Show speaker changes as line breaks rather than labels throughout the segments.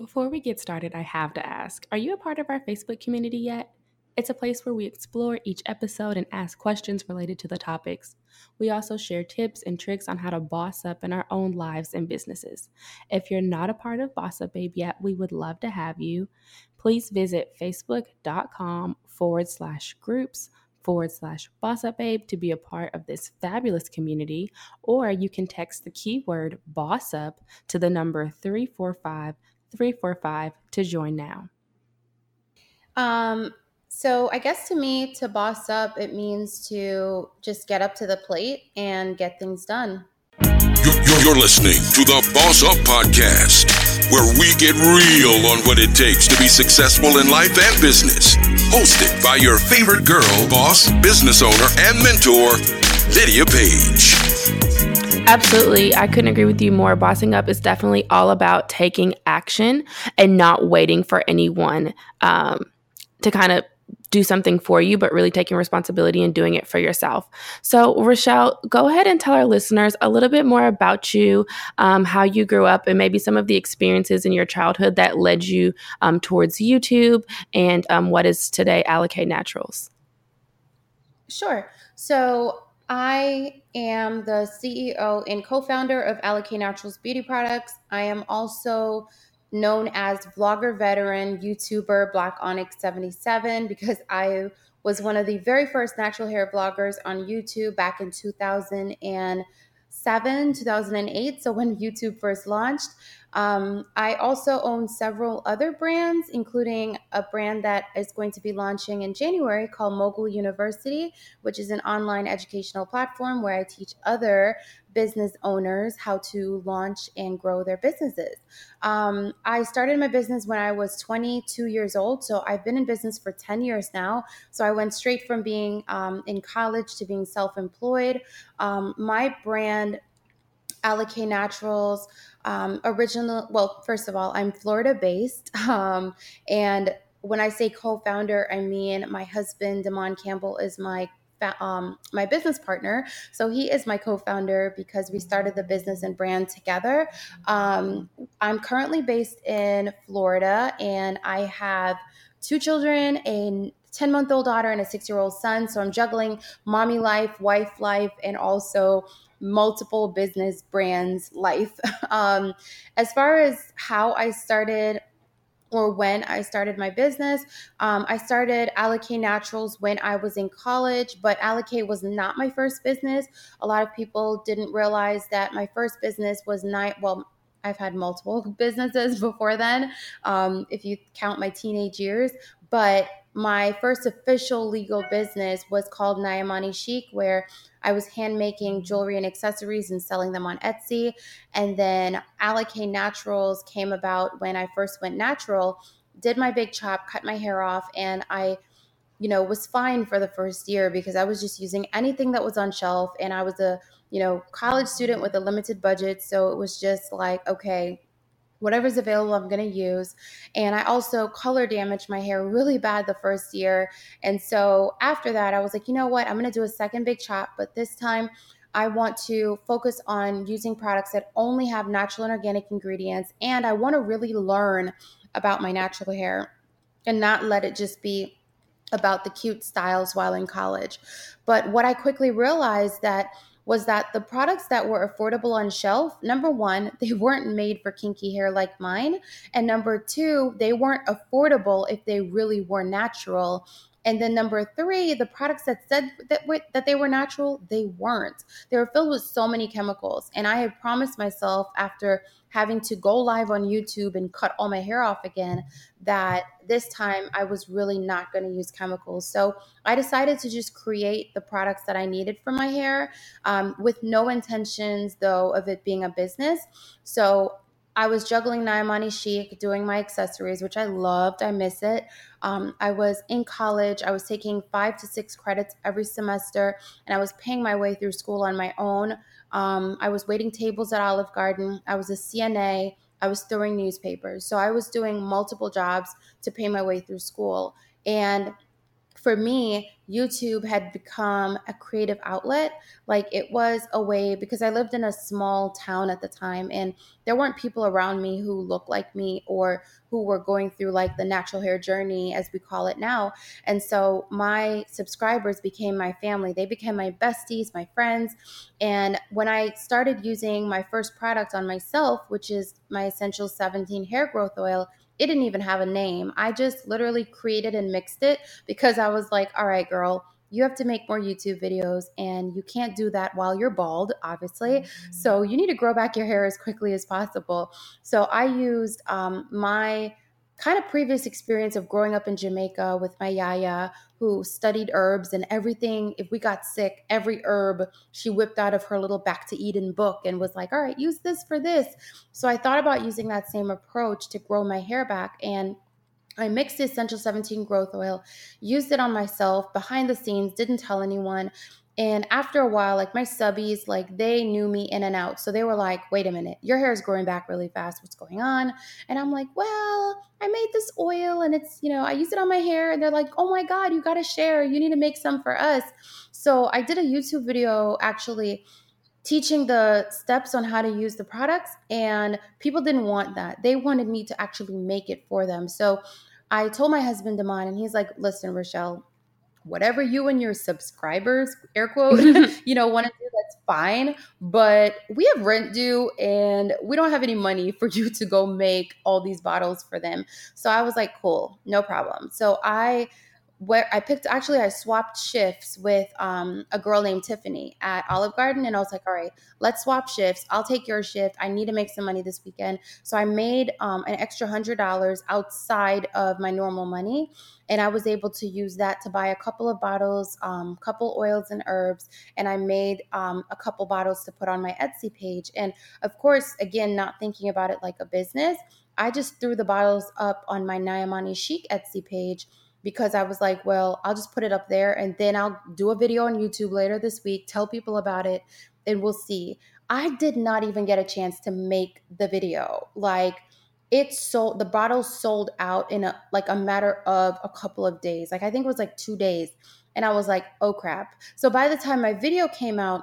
Before we get started, I have to ask Are you a part of our Facebook community yet? It's a place where we explore each episode and ask questions related to the topics. We also share tips and tricks on how to boss up in our own lives and businesses. If you're not a part of Boss Up Babe yet, we would love to have you. Please visit facebook.com forward slash groups forward slash boss up babe to be a part of this fabulous community, or you can text the keyword boss up to the number 345 345 to join now.
Um, so I guess to me, to boss up, it means to just get up to the plate and get things done.
You're listening to the Boss Up Podcast, where we get real on what it takes to be successful in life and business. Hosted by your favorite girl, boss, business owner, and mentor, Lydia Page.
Absolutely. I couldn't agree with you more. Bossing up is definitely all about taking action and not waiting for anyone um, to kind of do something for you, but really taking responsibility and doing it for yourself. So, Rochelle, go ahead and tell our listeners a little bit more about you, um, how you grew up, and maybe some of the experiences in your childhood that led you um, towards YouTube and um, what is today Alikay Naturals.
Sure. So, I am the CEO and co founder of Alikay Naturals Beauty Products. I am also known as vlogger veteran YouTuber Black Onyx 77 because I was one of the very first natural hair vloggers on YouTube back in 2007, 2008. So when YouTube first launched, um, I also own several other brands, including a brand that is going to be launching in January called Mogul University, which is an online educational platform where I teach other business owners how to launch and grow their businesses. Um, I started my business when I was 22 years old, so I've been in business for 10 years now. So I went straight from being um, in college to being self employed. Um, my brand, Alikay Naturals, um, original, well, first of all, I'm Florida based. Um, and when I say co founder, I mean my husband, Damon Campbell, is my um, my business partner. So he is my co-founder because we started the business and brand together. Um, I'm currently based in Florida, and I have two children, a 10 month old daughter and a six year old son. So I'm juggling mommy life, wife life, and also multiple business brands life. Um, as far as how I started or when I started my business. Um, I started Alikay Naturals when I was in college, but Alikay was not my first business. A lot of people didn't realize that my first business was not, well, I've had multiple businesses before then, um, if you count my teenage years, but my first official legal business was called Nyamani Chic, where I was hand making jewelry and accessories and selling them on Etsy. And then Alikay Naturals came about when I first went natural, did my big chop, cut my hair off, and I you know was fine for the first year because i was just using anything that was on shelf and i was a you know college student with a limited budget so it was just like okay whatever's available i'm going to use. And i also color damaged my hair really bad the first year. And so after that i was like you know what? I'm going to do a second big chop but this time i want to focus on using products that only have natural and organic ingredients and i want to really learn about my natural hair and not let it just be about the cute styles while in college. But what i quickly realized that was that the products that were affordable on shelf, number one, they weren't made for kinky hair like mine. And number two, they weren't affordable if they really were natural. And then number three, the products that said that, that they were natural, they weren't. They were filled with so many chemicals. And I had promised myself after having to go live on YouTube and cut all my hair off again that this time I was really not going to use chemicals. So I decided to just create the products that I needed for my hair um, with no intentions, though, of it being a business. So I was juggling Nyamani Chic, doing my accessories, which I loved. I miss it. Um, I was in college. I was taking five to six credits every semester, and I was paying my way through school on my own. Um, I was waiting tables at Olive Garden. I was a CNA. I was throwing newspapers. So I was doing multiple jobs to pay my way through school. And for me, YouTube had become a creative outlet. Like it was a way because I lived in a small town at the time and there weren't people around me who looked like me or who were going through like the natural hair journey as we call it now. And so my subscribers became my family. They became my besties, my friends. And when I started using my first product on myself, which is my Essential 17 hair growth oil, it didn't even have a name. I just literally created and mixed it because I was like, all right, girl, you have to make more YouTube videos and you can't do that while you're bald, obviously. Mm-hmm. So you need to grow back your hair as quickly as possible. So I used um, my kind of previous experience of growing up in Jamaica with my yaya who studied herbs and everything. If we got sick, every herb she whipped out of her little Back to Eden book and was like, all right, use this for this. So I thought about using that same approach to grow my hair back. And I mixed the Essential 17 growth oil, used it on myself behind the scenes, didn't tell anyone. And after a while, like my subbies, like they knew me in and out. So they were like, wait a minute, your hair is growing back really fast. What's going on? And I'm like, well, I made this oil and it's, you know, I use it on my hair. And they're like, oh my God, you got to share. You need to make some for us. So I did a YouTube video actually teaching the steps on how to use the products. And people didn't want that. They wanted me to actually make it for them. So I told my husband, Damon, and he's like, listen, Rochelle, whatever you and your subscribers air quote you know want to do that's fine. But we have rent due and we don't have any money for you to go make all these bottles for them. So i was like cool no problem. So i where I picked actually I swapped shifts with um, a girl named Tiffany at Olive Garden and I was like, all right, let's swap shifts. I'll take your shift. I need to make some money this weekend. So I made um, an extra hundred dollars outside of my normal money. And I was able to use that to buy a couple of bottles, um, couple oils and herbs, and I made um, a couple bottles to put on my Etsy page. And of course, again, not thinking about it like a business, I just threw the bottles up on my Naimani Chic Etsy page because I was like, well, I'll just put it up there and then I'll do a video on YouTube later this week, tell people about it, and we'll see. I did not even get a chance to make the video. Like it sold the bottle sold out in a like a matter of a couple of days. Like I think it was like 2 days. And I was like, "Oh crap." So by the time my video came out,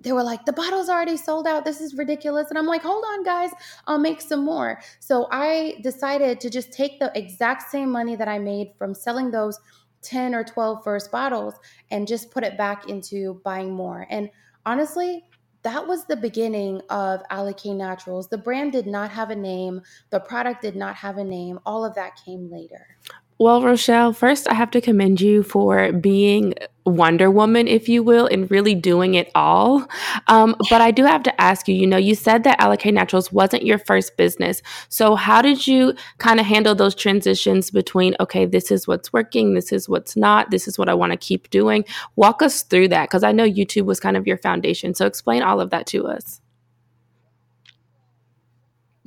they were like, the bottle's already sold out. This is ridiculous. And I'm like, hold on, guys, I'll make some more. So I decided to just take the exact same money that I made from selling those 10 or 12 first bottles and just put it back into buying more. And honestly, that was the beginning of Alikay Naturals. The brand did not have a name, the product did not have a name. All of that came later.
Well, Rochelle, first I have to commend you for being Wonder Woman, if you will, and really doing it all. Um, but I do have to ask you, you know, you said that Alikay Naturals wasn't your first business. So how did you kind of handle those transitions between, okay, this is what's working, this is what's not, this is what I want to keep doing? Walk us through that because I know YouTube was kind of your foundation. So explain all of that to us.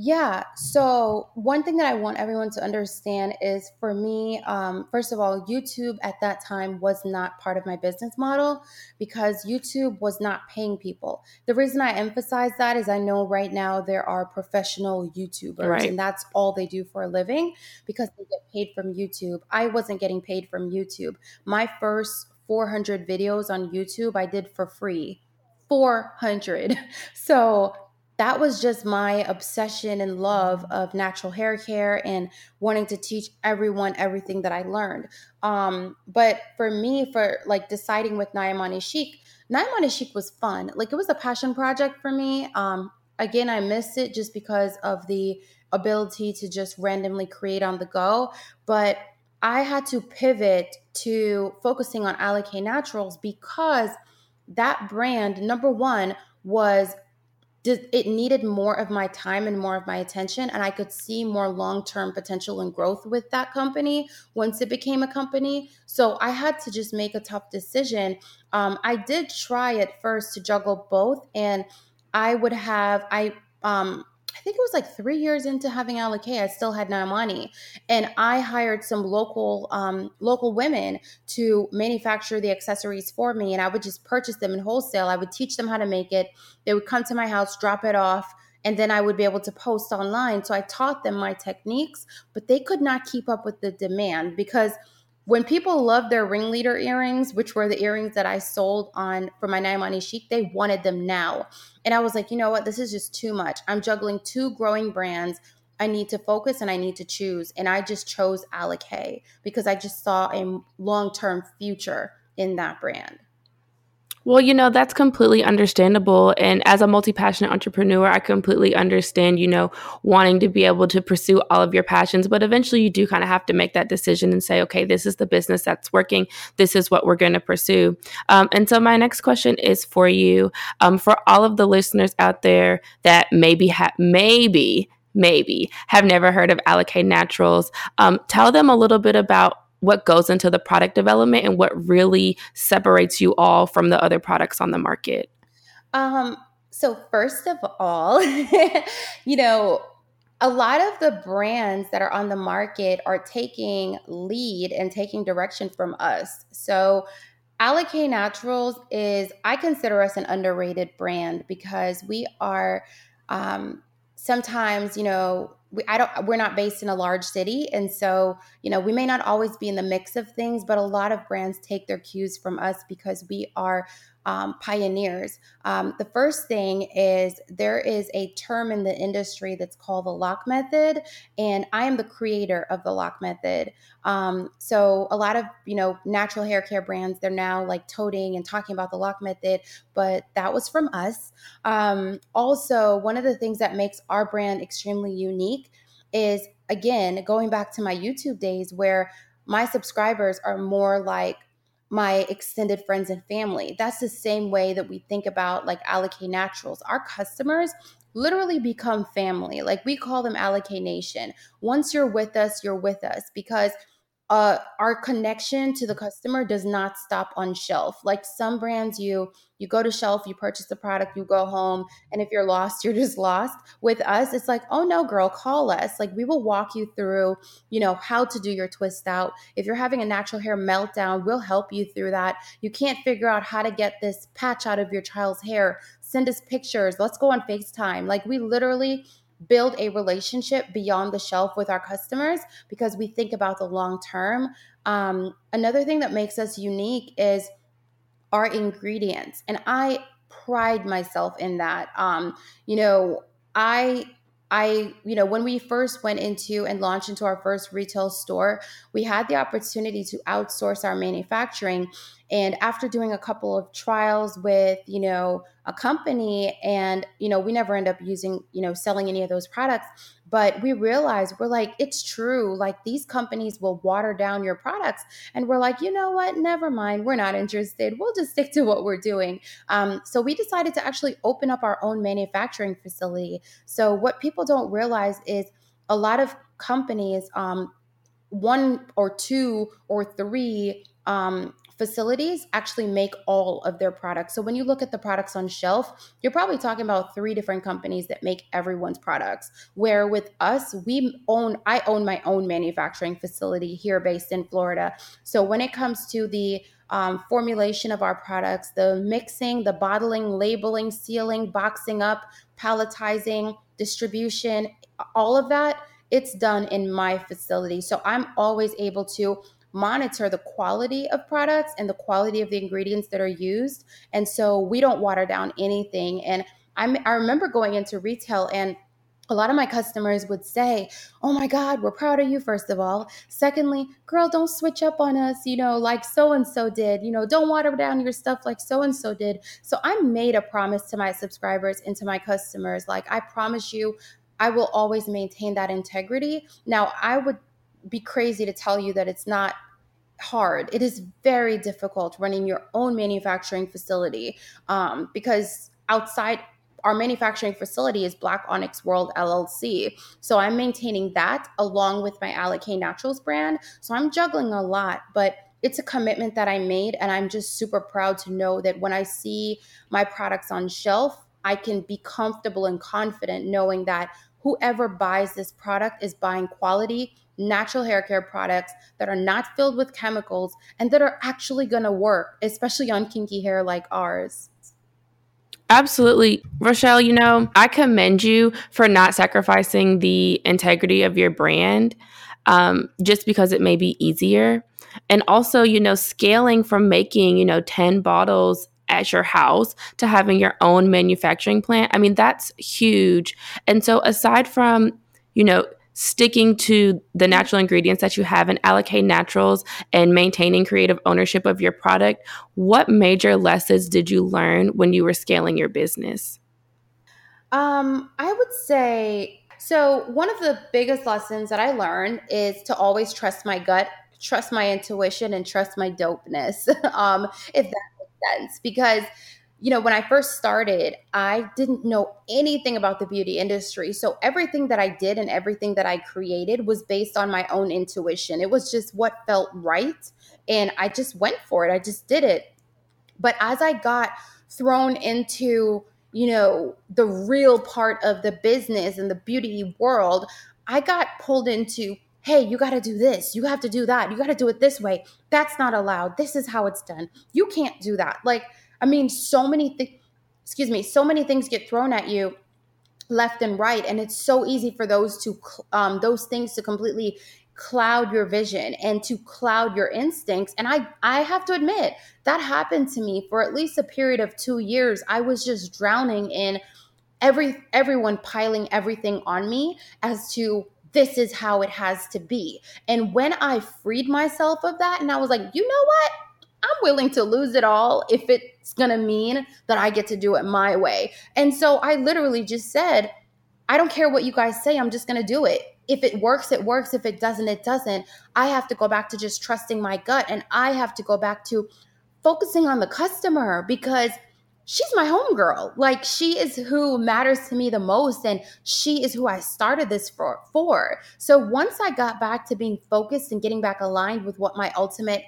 Yeah. So, one thing that I want everyone to understand is for me, um, first of all, YouTube at that time was not part of my business model because YouTube was not paying people. The reason I emphasize that is I know right now there are professional YouTubers right. and that's all they do for a living because they get paid from YouTube. I wasn't getting paid from YouTube. My first 400 videos on YouTube I did for free. 400. So, that was just my obsession and love of natural hair care and wanting to teach everyone everything that I learned. Um, but for me, for like deciding with Naimani Chic, Naimani Chic was fun. Like it was a passion project for me. Um, again, I missed it just because of the ability to just randomly create on the go. But I had to pivot to focusing on Alikay Naturals because that brand, number one, was it needed more of my time and more of my attention and i could see more long-term potential and growth with that company once it became a company. So i had to just make a tough decision. Um, i did try at first to juggle both and i would have i um, I think it was like three years into having Alikay, I still had Naimani, and I hired some local um, local women to manufacture the accessories for me, and I would just purchase them in wholesale. I would teach them how to make it. They would come to my house, drop it off, and then I would be able to post online. So I taught them my techniques, but they could not keep up with the demand because when people love their ringleader earrings, which were the earrings that I sold on for my Naimani Chic, they wanted them now. And I was like, you know what? This is just too much. I'm juggling two growing brands. I need to focus and I need to choose. And I just chose Alikay because I just saw a long term future in that brand.
Well, you know, that's completely understandable. And as a multi passionate entrepreneur, I completely understand, you know, wanting to be able to pursue all of your passions. But eventually, you do kind of have to make that decision and say, okay, this is the business that's working. This is what we're going to pursue. Um, and so, my next question is for you um, for all of the listeners out there that maybe, ha- maybe, maybe have never heard of Alikay Naturals, um, tell them a little bit about what goes into the product development and what really separates you all from the other products on the market?
Um, so first of all, you know, a lot of the brands that are on the market are taking lead and taking direction from us. So Alikay Naturals is, I consider us an underrated brand because we are um, sometimes, you know, we, I don't we're not based in a large city. And so you know we may not always be in the mix of things but a lot of brands take their cues from us because we are um, pioneers. Um, the first thing is there is a term in the industry that's called the LOC method, and I am the creator of the LOC method. Um, so a lot of you know natural hair care brands they're now like toting and talking about the LOC method, but that was from us. Um, also, one of the things that makes our brand extremely unique is again going back to my YouTube days where my subscribers are more like my extended friends and family. That's the same way that we think about like Alikay Naturals. Our customers literally become family. Like we call them Alikay Nation. Once you're with us, you're with us because uh, our connection to the customer does not stop on shelf. Like some brands, you you go to shelf, you purchase the product, you go home, and if you're lost, you're just lost. With us, it's like, oh no, girl, call us. Like we will walk you through, you know, how to do your twist out. If you're having a natural hair meltdown, we'll help you through that. You can't figure out how to get this patch out of your child's hair. Send us pictures. Let's go on FaceTime. Like we literally build a relationship beyond the shelf with our customers because we think about the long term. Um, another thing that makes us unique is our ingredients. And I pride myself in that. Um, you know, I I, you know, when we first went into and launched into our first retail store, we had the opportunity to outsource our manufacturing. And after doing a couple of trials with, you know, a company and, you know, we never end up using, you know, selling any of those products, but we realized we're like, it's true. Like these companies will water down your products. And we're like, you know what? Never mind. We're not interested. We'll just stick to what we're doing. Um, so we decided to actually open up our own manufacturing facility. So what people don't realize is a lot of companies, um, one or two or three um, facilities actually make all of their products. So when you look at the products on shelf, you're probably talking about three different companies that make everyone's products. Where with us, we own I own my own manufacturing facility here based in Florida. So when it comes to the um, formulation of our products, the mixing, the bottling, labeling, sealing, boxing up, palletizing, distribution, all of that, it's done in my facility. So I'm always able to monitor the quality of products and the quality of the ingredients that are used. And so we don't water down anything. And I'm, I remember going into retail and a lot of my customers would say, Oh my God, we're proud of you, first of all. Secondly, girl, don't switch up on us, you know, like so and so did. You know, don't water down your stuff like so and so did. So I made a promise to my subscribers and to my customers. Like, I promise you, I will always maintain that integrity. Now, I would be crazy to tell you that it's not hard. It is very difficult running your own manufacturing facility um, because outside our manufacturing facility is Black Onyx World LLC. So I'm maintaining that along with my Alikay Naturals brand. So I'm juggling a lot, but it's a commitment that I made. And I'm just super proud to know that when I see my products on shelf, I can be comfortable and confident knowing that whoever buys this product is buying quality natural hair care products that are not filled with chemicals and that are actually going to work, especially on kinky hair like ours.
Absolutely. Rochelle, you know, I commend you for not sacrificing the integrity of your brand um, just because it may be easier. and also, you know, scaling from making, you know, 10 bottles at your house to having your own manufacturing plant. I mean, that's huge. And so aside from, you know, sticking to the natural ingredients that you have and Alikay Naturals and maintaining creative ownership of your product, what major lessons did you learn when you were scaling your business?
Um, I would say so. One of the biggest lessons that I learned is to always trust my gut, trust my intuition, and trust my dopeness. um, if that makes sense, because you know, when I first started, I didn't know anything about the beauty industry. So everything that I did and everything that I created was based on my own intuition. It was just what felt right. And I just went for it. I just did it. But as I got thrown into, you know, the real part of the business and the beauty world, I got pulled into hey, you got to do this. You have to do that. You got to do it this way. That's not allowed. This is how it's done. You can't do that. Like, I mean, so many things, excuse me, so many things get thrown at you left and right. And it's so easy for those to, um, those things to completely cloud your vision and to cloud your instincts and i i have to admit that happened to me for at least a period of 2 years i was just drowning in every everyone piling everything on me as to this is how it has to be and when i freed myself of that and i was like you know what I'm willing to lose it all if it's going to mean that I get to do it my way. And so I literally just said, I don't care what you guys say, I'm just going to do it. If it works, it works. If it doesn't, it doesn't. I have to go back to just trusting my gut and I have to go back to focusing on the customer because she's my homegirl. Like she is who matters to me the most and she is who I started this for for. So once I got back to being focused and getting back aligned with what my ultimate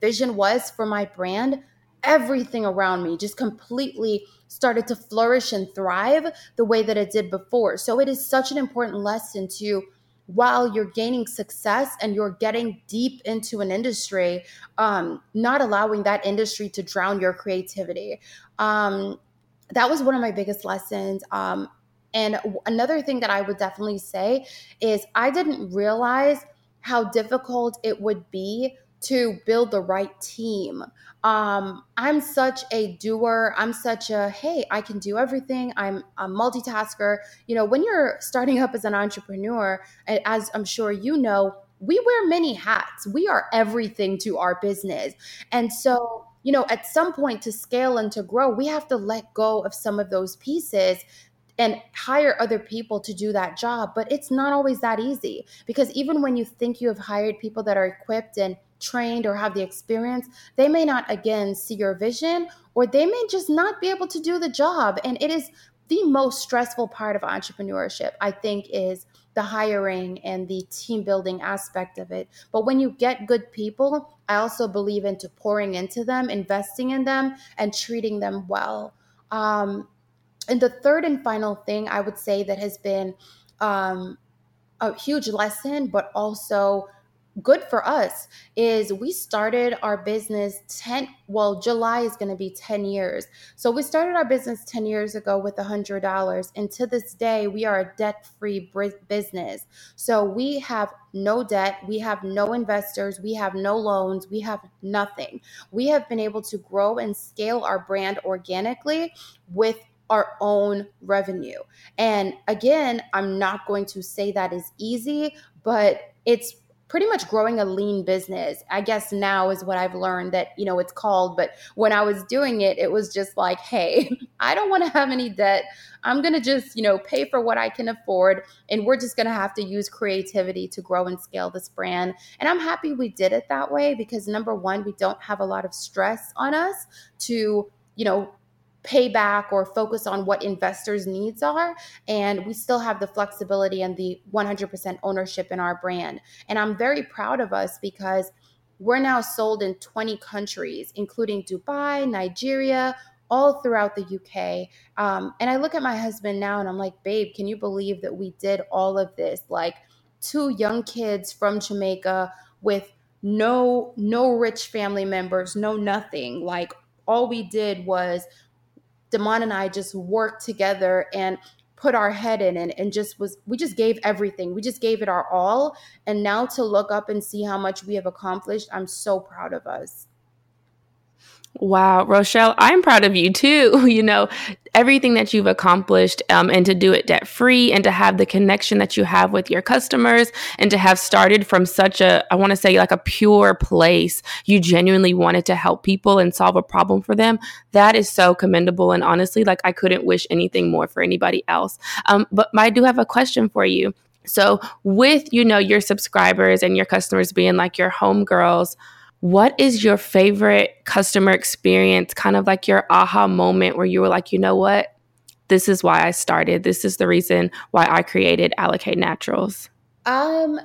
vision was for my brand, everything around me just completely started to flourish and thrive the way that it did before. So it is such an important lesson to while you're gaining success and you're getting deep into an industry, um, not allowing that industry to drown your creativity. Um, that was one of my biggest lessons. Um, and another thing that I would definitely say is I didn't realize how difficult it would be to build the right team. Um, I'm such a doer. I'm such a, hey, I can do everything. I'm a multitasker. You know, when you're starting up as an entrepreneur, as I'm sure you know, we wear many hats. We are everything to our business. And so, you know, at some point to scale and to grow, we have to let go of some of those pieces and hire other people to do that job. But it's not always that easy because even when you think you have hired people that are equipped and trained or have the experience, they may not again see your vision or they may just not be able to do the job. And it is the most stressful part of entrepreneurship, I think, is the hiring and the team building aspect of it. But when you get good people, I also believe into pouring into them, investing in them, and treating them well. Um, and the third and final thing I would say that has been um, a huge lesson, but also good for us is we started our business 10 well july is going to be 10 years. So we started our business 10 years ago with $100 and to this day we are a debt-free business. So we have no debt we have no investors we have no loans we have nothing. We have been able to grow and scale our brand organically with our own revenue. And again, I'm not going to say that is easy, but it's pretty much growing a lean business. I guess now is what I've learned that, you know, it's called, but when I was doing it, it was just like, hey, I don't want to have any debt. I'm going to just, you know, pay for what I can afford and we're just going to have to use creativity to grow and scale this brand. And I'm happy we did it that way because number 1, we don't have a lot of stress on us to, you know, pay back or focus on what investors' needs are. And we still have the flexibility and the 100% ownership in our brand. And I'm very proud of us because we're now sold in 20 countries, including Dubai, Nigeria, all throughout the UK. Um, and I look at my husband now and I'm like, babe, can you believe that we did all of this? Like two young kids from Jamaica with no no rich family members, no nothing. Like all we did was Damon and I just worked together and put our head in and, and just was we just gave everything. We just gave it our all. And now to look up and see how much we have accomplished i'm so proud of us
Wow, Rochelle, I'm proud of you too. You know, everything that you've accomplished um, and to do it debt free and to have the connection that you have with your customers and to have started from such a, I want to say, like a pure place. You genuinely wanted to help people and solve a problem for them. That is so commendable. And honestly, like I couldn't wish anything more for anybody else. Um, but I do have a question for you. So, with you know your subscribers and your customers being like your homegirls, what is your favorite customer experience? Kind of like your aha moment where you were like, you know what? This is why I started. This is the reason why I created Alikay Naturals.
Um,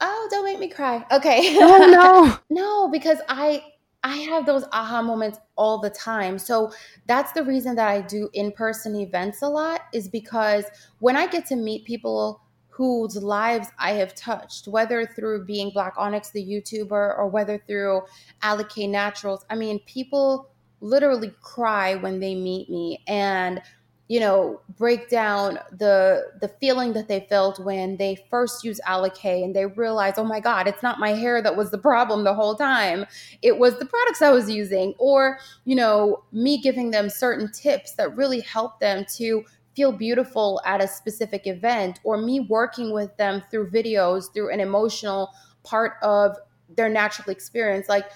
oh, don't make me cry. Okay.
Oh no.
no, because I I have those aha moments all the time. So that's the reason that I do in-person events a lot is because when I get to meet people whose lives I have touched, whether through being Black Onyx, the YouTuber, or whether through Alikay Naturals. I mean, people literally cry when they meet me and you know break down the the feeling that they felt when they first used Alikay and they realize oh my god it's not my hair that was the problem the whole time it was the products i was using or you know me giving them certain tips that really help them to feel beautiful at a specific event or me working with them through videos through an emotional part of their natural experience like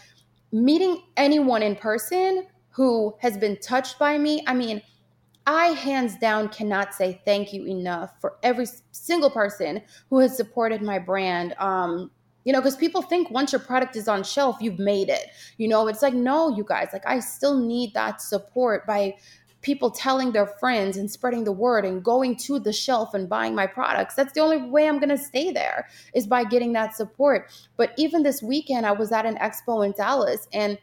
meeting anyone in person who has been touched by me i mean i hands down cannot say thank you enough for every single person who has supported my brand um you know because people think once your product is on shelf you've made it. You know it's like no you guys like i still need that support by people telling their friends and spreading the word and going to the shelf and buying my products. That's the only way I'm going to stay there is by getting that support. But even this weekend, I was at an expo in Dallas and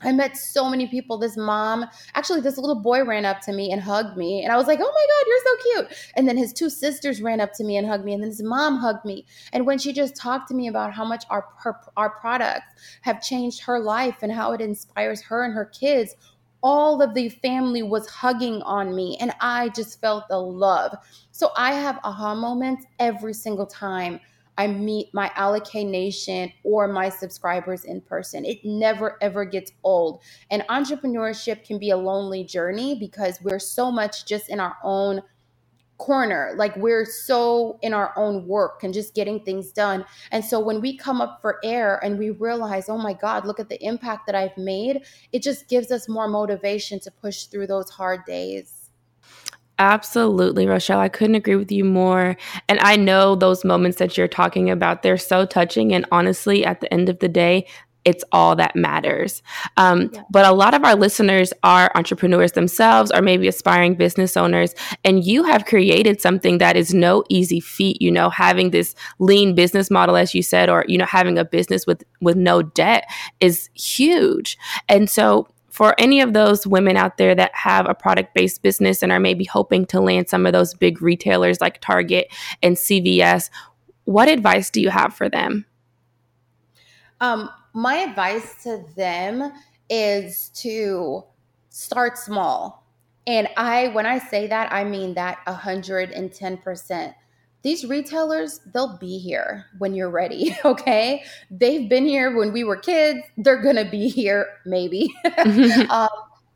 I met so many people. This mom, actually, this little boy ran up to me and hugged me. And I was like, oh my God, you're so cute. And then his two sisters ran up to me and hugged me. And then his mom hugged me. And when she just talked to me about how much our, her, our products have changed her life and how it inspires her and her kids, all of the family was hugging on me and I just felt the love. So I have aha moments every single time I meet my Alikay Nation or my subscribers in person. It never ever gets old. And entrepreneurship can be a lonely journey because we're so much just in our own corner. Like we're so in our own work and just getting things done. And so when we come up for air and we realize, oh my God, look at the impact that I've made, it just gives us more motivation to push through those hard days.
Absolutely, Rochelle. I couldn't agree with you more. And I know those moments that you're talking about, they're so touching. And honestly, at the end of the day, it's all that matters. Um, yeah. But a lot of our listeners are entrepreneurs themselves or maybe aspiring business owners. And you have created something that is no easy feat, you know, having this lean business model, as you said, or, you know, having a business with, with no debt is huge. And so for any of those women out there that have a product based business and are maybe hoping to land some of those big retailers like Target and CVS, what advice do you have for them?
Um, my advice to them is to start small. And I, when I say that, I mean that 110%. These retailers, they'll be here when you're ready, okay? They've been here when we were kids. They're going to be here, maybe. um,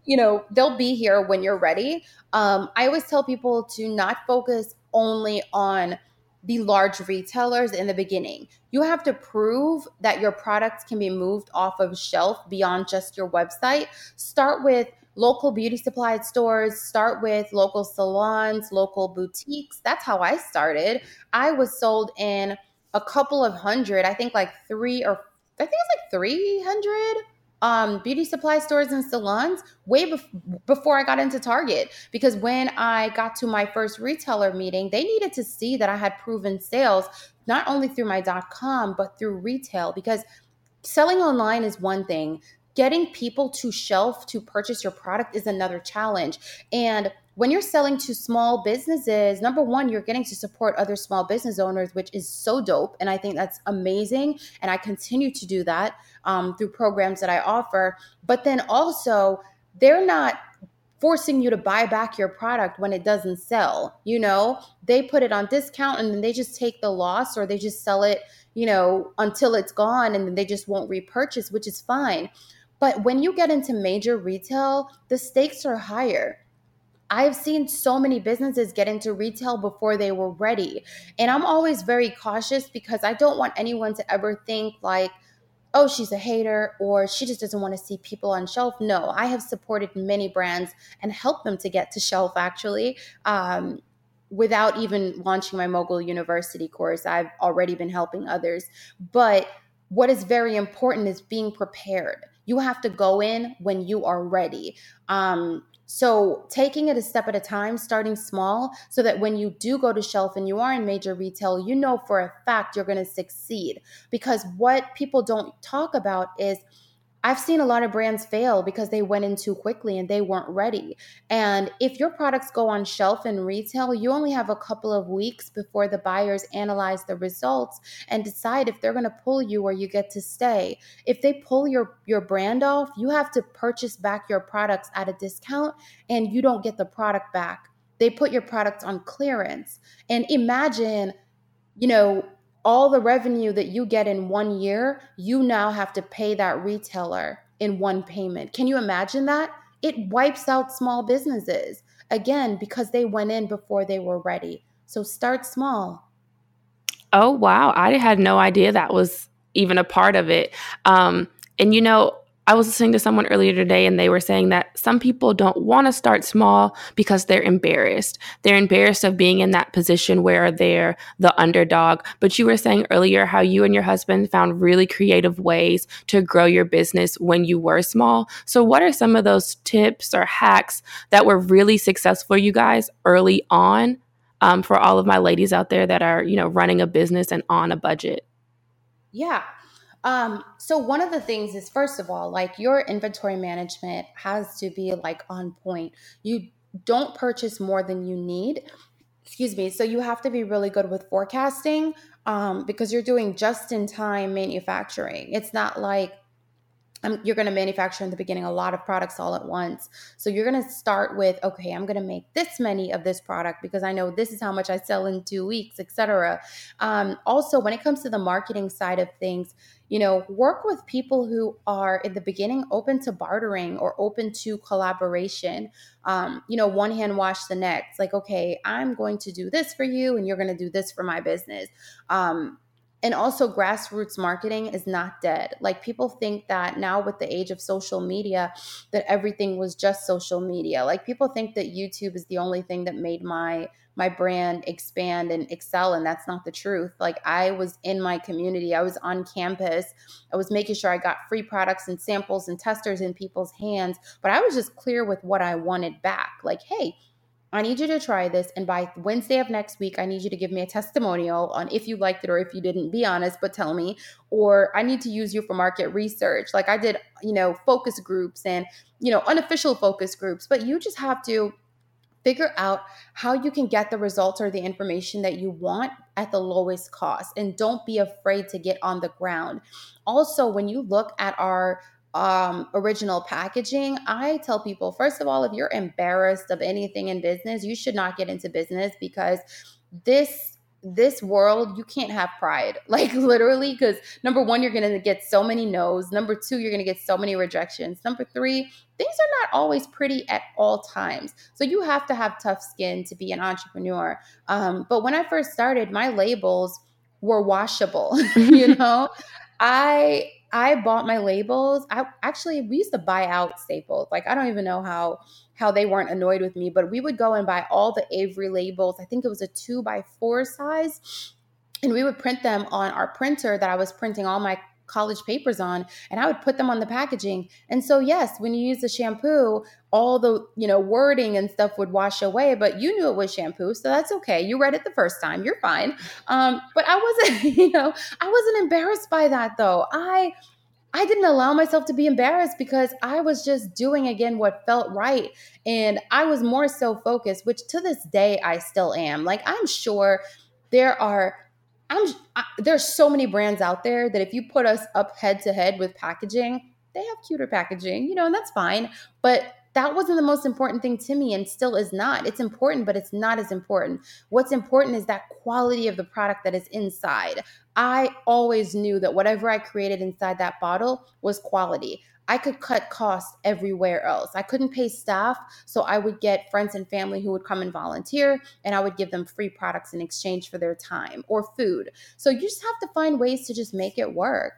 you know, they'll be here when you're ready. Um, I always tell people to not focus only on the large retailers in the beginning. You have to prove that your products can be moved off of shelf beyond just your website. Start with local beauty supply stores, start with local salons, local boutiques. That's how I started. I was sold in a couple of hundred, I think like 3 or I think it was like 300 um, beauty supply stores and salons way bef- before I got into Target. Because when I got to my first retailer meeting, they needed to see that I had proven sales, not only through my dot com, but through retail. Because selling online is one thing, getting people to shelf to purchase your product is another challenge. And when you're selling to small businesses, number one, you're getting to support other small business owners, which is so dope. And I think that's amazing. And I continue to do that um, through programs that I offer. But then also, they're not forcing you to buy back your product when it doesn't sell. You know, they put it on discount and then they just take the loss or they just sell it, you know, until it's gone and then they just won't repurchase, which is fine. But when you get into major retail, the stakes are higher. I've seen so many businesses get into retail before they were ready. And I'm always very cautious because I don't want anyone to ever think like, oh, she's a hater or she just doesn't want to see people on shelf. No, I have supported many brands and helped them to get to shelf actually. Um, without even launching my mogul university course i've already been helping others but what is very important is being prepared you have to go in when you are ready um, so, taking it a step at a time, starting small, so that when you do go to shelf and you are in major retail, you know for a fact you're going to succeed. Because what people don't talk about is I've seen a lot of brands fail because they went in too quickly and they weren't ready. And if your products go on shelf in retail, you only have a couple of weeks before the buyers analyze the results and decide if they're going to pull you or you get to stay. If they pull your your brand off, you have to purchase back your products at a discount and you don't get the product back. They put your products on clearance. And imagine, you know, all the revenue that you get in one year, you now have to pay that retailer in one payment. Can you imagine that? It wipes out small businesses again because they went in before they were ready. So start small.
Oh, wow. I had no idea that was even a part of it. Um, and you know, I was listening to someone earlier today and they were saying that some people don't want to start small because they're embarrassed. They're embarrassed of being in that position where they're the underdog. But you were saying earlier how you and your husband found really creative ways to grow your business when you were small. So, what are some of those tips or hacks that were really successful for you guys early on um, for all of my ladies out there that are, you know, running a business and on a budget?
Yeah, um, so one of the things is first of all, like your inventory management has to be like on point. You don't purchase more than you need. Excuse me. So you have to be really good with forecasting um, because you're doing just in time manufacturing. It's not like um, you're going to manufacture in the beginning a lot of products all at once. So you're going to start with, okay, I'm going to make this many of this product because I know this is how much I sell in two weeks, etc. Um, also, when it comes to the marketing side of things, you know, work with people who are in the beginning open to bartering or open to collaboration. Um, you know, one hand wash the next. Like, okay, I'm going to do this for you, and you're going to do this for my business. Um, and also grassroots marketing is not dead. Like people think that now with the age of social media that everything was just social media. Like people think that youtube is the only thing that made my my brand expand and excel and that's not the truth. Like i was in my community. I was on campus. I was making sure i got free products and samples and testers in people's hands but i was just clear with what i wanted back. Like hey I need you to try this. And by Wednesday of next week, I need you to give me a testimonial on if you liked it or if you didn't. Be honest, but tell me. Or I need to use you for market research. Like I did, you know, focus groups and, you know, unofficial focus groups. But you just have to figure out how you can get the results or the information that you want at the lowest cost. And don't be afraid to get on the ground. Also, when you look at our um, original packaging, I tell people first of all, if you're embarrassed of anything in business, you should not get into business because this this world you can't have pride. Like literally because number one you're gonna get so many no's. Number two you're gonna get so many rejections. Number three things are not always pretty at all times. So you have to have tough skin to be an entrepreneur. Um, but when i first started my labels were washable you know? I I bought my labels. I actually we used to buy out Staples. Like I don't even know how how they weren't annoyed with me, but we would go and buy all the Avery labels. I think it was a two by four size, and we would print them on our printer that I was printing all my college papers on and I would put them on the packaging. And so yes, when you use the shampoo, all the, you know, wording and stuff would wash away, but you knew it was shampoo, so that's okay. You read it the first time. You're fine. Um, but I wasn't, you know, I wasn't embarrassed by that though. I I didn't allow myself to be embarrassed because I was just doing again what felt right. And I was more so focused, which to this day I still am. Like, I'm sure there are I'm I, there's so many brands out there that if you put us up head to head with packaging, they have cuter packaging, you know, and that's fine. But that wasn't the most important thing to me and still is not. It's important, but it's not as important. What's important is that quality of the product that is inside. I always knew that whatever I created inside that bottle was quality. I could cut costs everywhere else. I couldn't pay staff, so I would get friends and family who would come and volunteer, and I would give them free products in exchange for their time or food. So you just have to find ways to just make it work.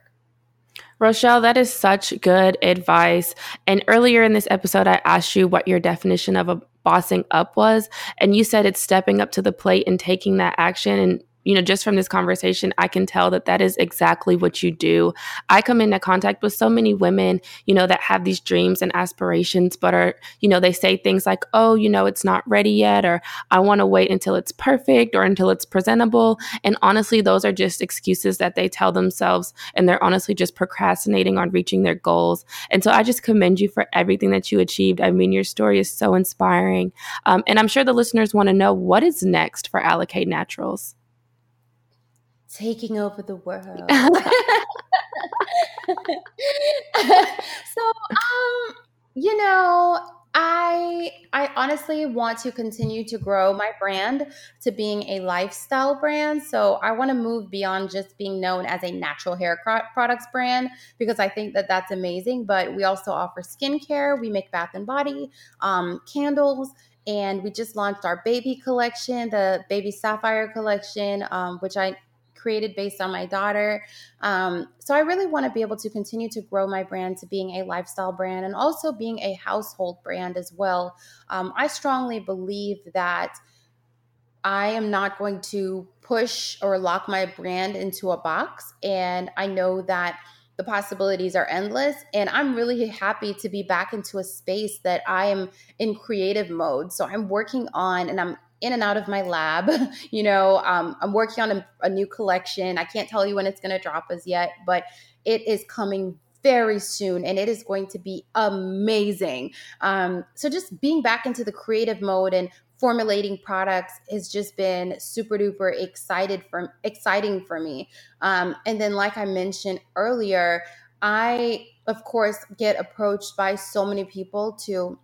Rochelle, that is such good advice. And earlier in this episode, I asked you what your definition of a bossing up was. And you said it's stepping up to the plate and taking that action. And you know, just from this conversation, I can tell that that is exactly what you do. I come into contact with so many women, you know, that have these dreams and aspirations, but are, you know, they say things like, oh, you know, it's not ready yet, or I want to wait until it's perfect or until it's presentable. And honestly, those are just excuses that they tell themselves, and they're honestly just procrastinating on reaching their goals. And so I just commend you for everything that you achieved. I mean, your story is so inspiring. Um, and I'm sure the listeners want to know what is next for Alikay Naturals
taking over the world. so, um, you know, I I honestly want to continue to grow my brand to being a lifestyle brand. So I want to move beyond just being known as a natural hair products brand because I think that that's amazing. But we also offer skincare. We make bath and body, um, candles, and we just launched our baby collection, the baby sapphire collection, um, which I created based on my daughter. Um, so I really want to be able to continue to grow my brand to being a lifestyle brand and also being a household brand as well. Um, I strongly believe that. I am not going to push or lock my brand into a box. And I know that the possibilities are endless. And I'm really happy to be back into a space that I am in creative mode. So I'm working on and I'm in and out of my lab. you know, um, I'm working on a, a new collection. I can't tell you when it's going to drop as yet, but it is coming very soon and it is going to be amazing. Um, so just being back into the creative mode and formulating products has just been super duper excited for exciting for me. Um, and then, like I mentioned earlier, I of course get approached by so many people to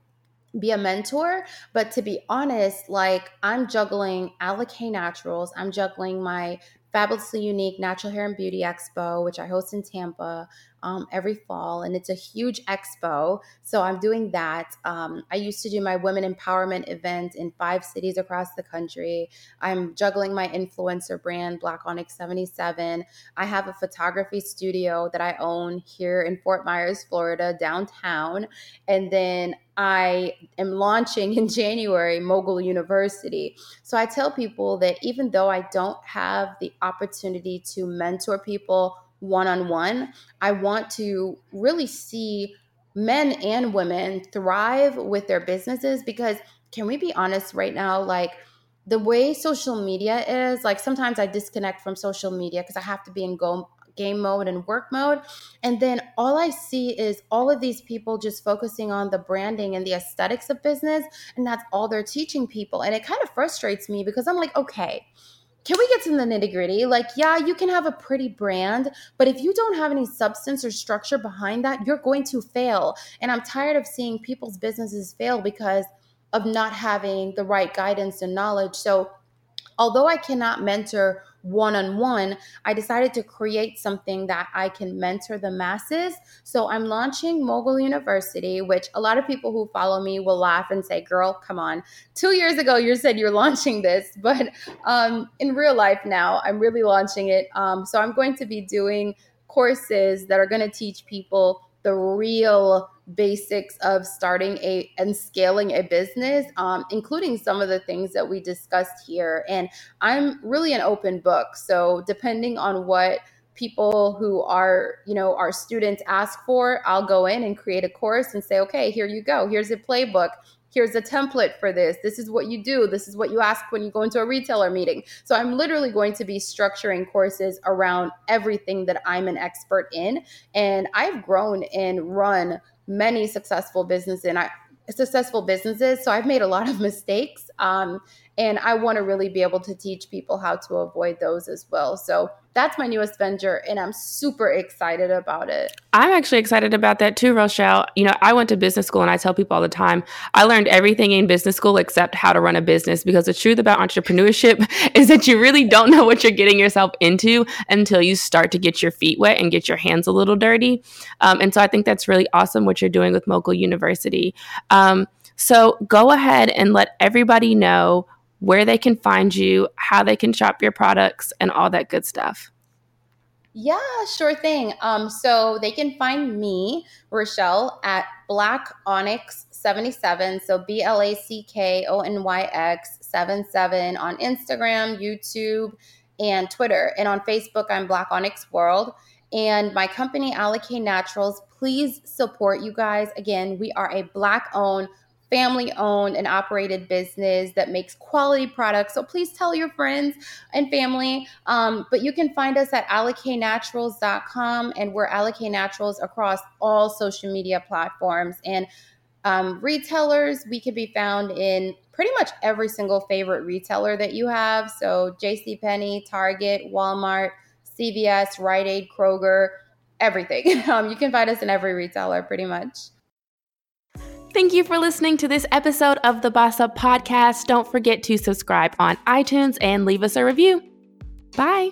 be a mentor. But to be honest, like I'm juggling Alikay Naturals, I'm juggling my Fabulously Unique Natural Hair and Beauty Expo, which I host in Tampa um, every fall, and it's a huge expo. So I'm doing that. Um, I used to do my women empowerment event in five cities across the country. I'm juggling my influencer brand, Black Onyx 77. I have a photography studio that I own here in Fort Myers, Florida, downtown. And then I am launching in January Mogul University. So I tell people that even though I don't have the opportunity to mentor people one on one, I want to really see men and women thrive with their businesses because can we be honest right now like the way social media is like sometimes i disconnect from social media because i have to be in go game mode and work mode. And then all I see is all of these people just focusing on the branding and the aesthetics of business. And that's all they're teaching people. And it kind of frustrates me because I'm like, okay, can we get to the nitty gritty? Like, yeah, you can have a pretty brand, but if you don't have any substance or structure behind that, you're going to fail. And I'm tired of seeing people's businesses fail because of not having the right guidance and knowledge. So, although I cannot mentor one on one, I decided to create something that I can mentor the masses. So I'm launching Mogul University, which a lot of people who follow me will laugh and say, Girl, come on. Two years ago, you said you're launching this, but um, in real life now, I'm really launching it. Um, so I'm going to be doing courses that are going to teach people the real basics of starting a and scaling a business um, including some of the things that we discussed here. And i'm really an open book. So depending on what people who are you know our students ask for i'll go in and create a course and say okay here you go. Here's a playbook here's a template for this this is what you do this is what you ask when you go into a retailer meeting so i'm literally going to be structuring courses around everything that i'm an expert in and i've grown and run many successful businesses and I successful businesses. So I've made a lot of mistakes. Um, and I want to really be able to teach people how to avoid those as well. So that's my newest venture, and I'm super excited about it.
I'm actually excited about that too, Rochelle. You know, I went to business school and I tell people all the time, I learned everything in business school except how to run a business because the truth about entrepreneurship is that you really don't know what you're getting yourself into until you start to get your feet wet and get your hands a little dirty. Um, and so I think that's really awesome what you're doing with Mogul University. Um, so go ahead and let everybody know where they can find you, how they can shop your products, and all that good stuff.
Yeah, sure thing. Um, so they can find me, Rochelle, at Black Onyx 77. So B L A C K O N Y X 77 on Instagram, YouTube, and Twitter. And on Facebook, I'm Black Onyx World. And my company, Alikay Naturals, please support you guys. Again, we are a Black owned family owned and operated business that makes quality products. So please tell your friends and family. Um, but you can find us at alikaynaturals.com and we're Alikay Naturals across all social media platforms. And um, retailers, we can be found in pretty much every single favorite retailer that you have. So JCPenney, Target, Walmart, CVS, Rite Aid, Kroger, everything. Um, you can find us in every retailer pretty much.
Thank you for listening to this episode of the Boss Up Podcast. Don't forget to subscribe on iTunes and leave us a review. Bye.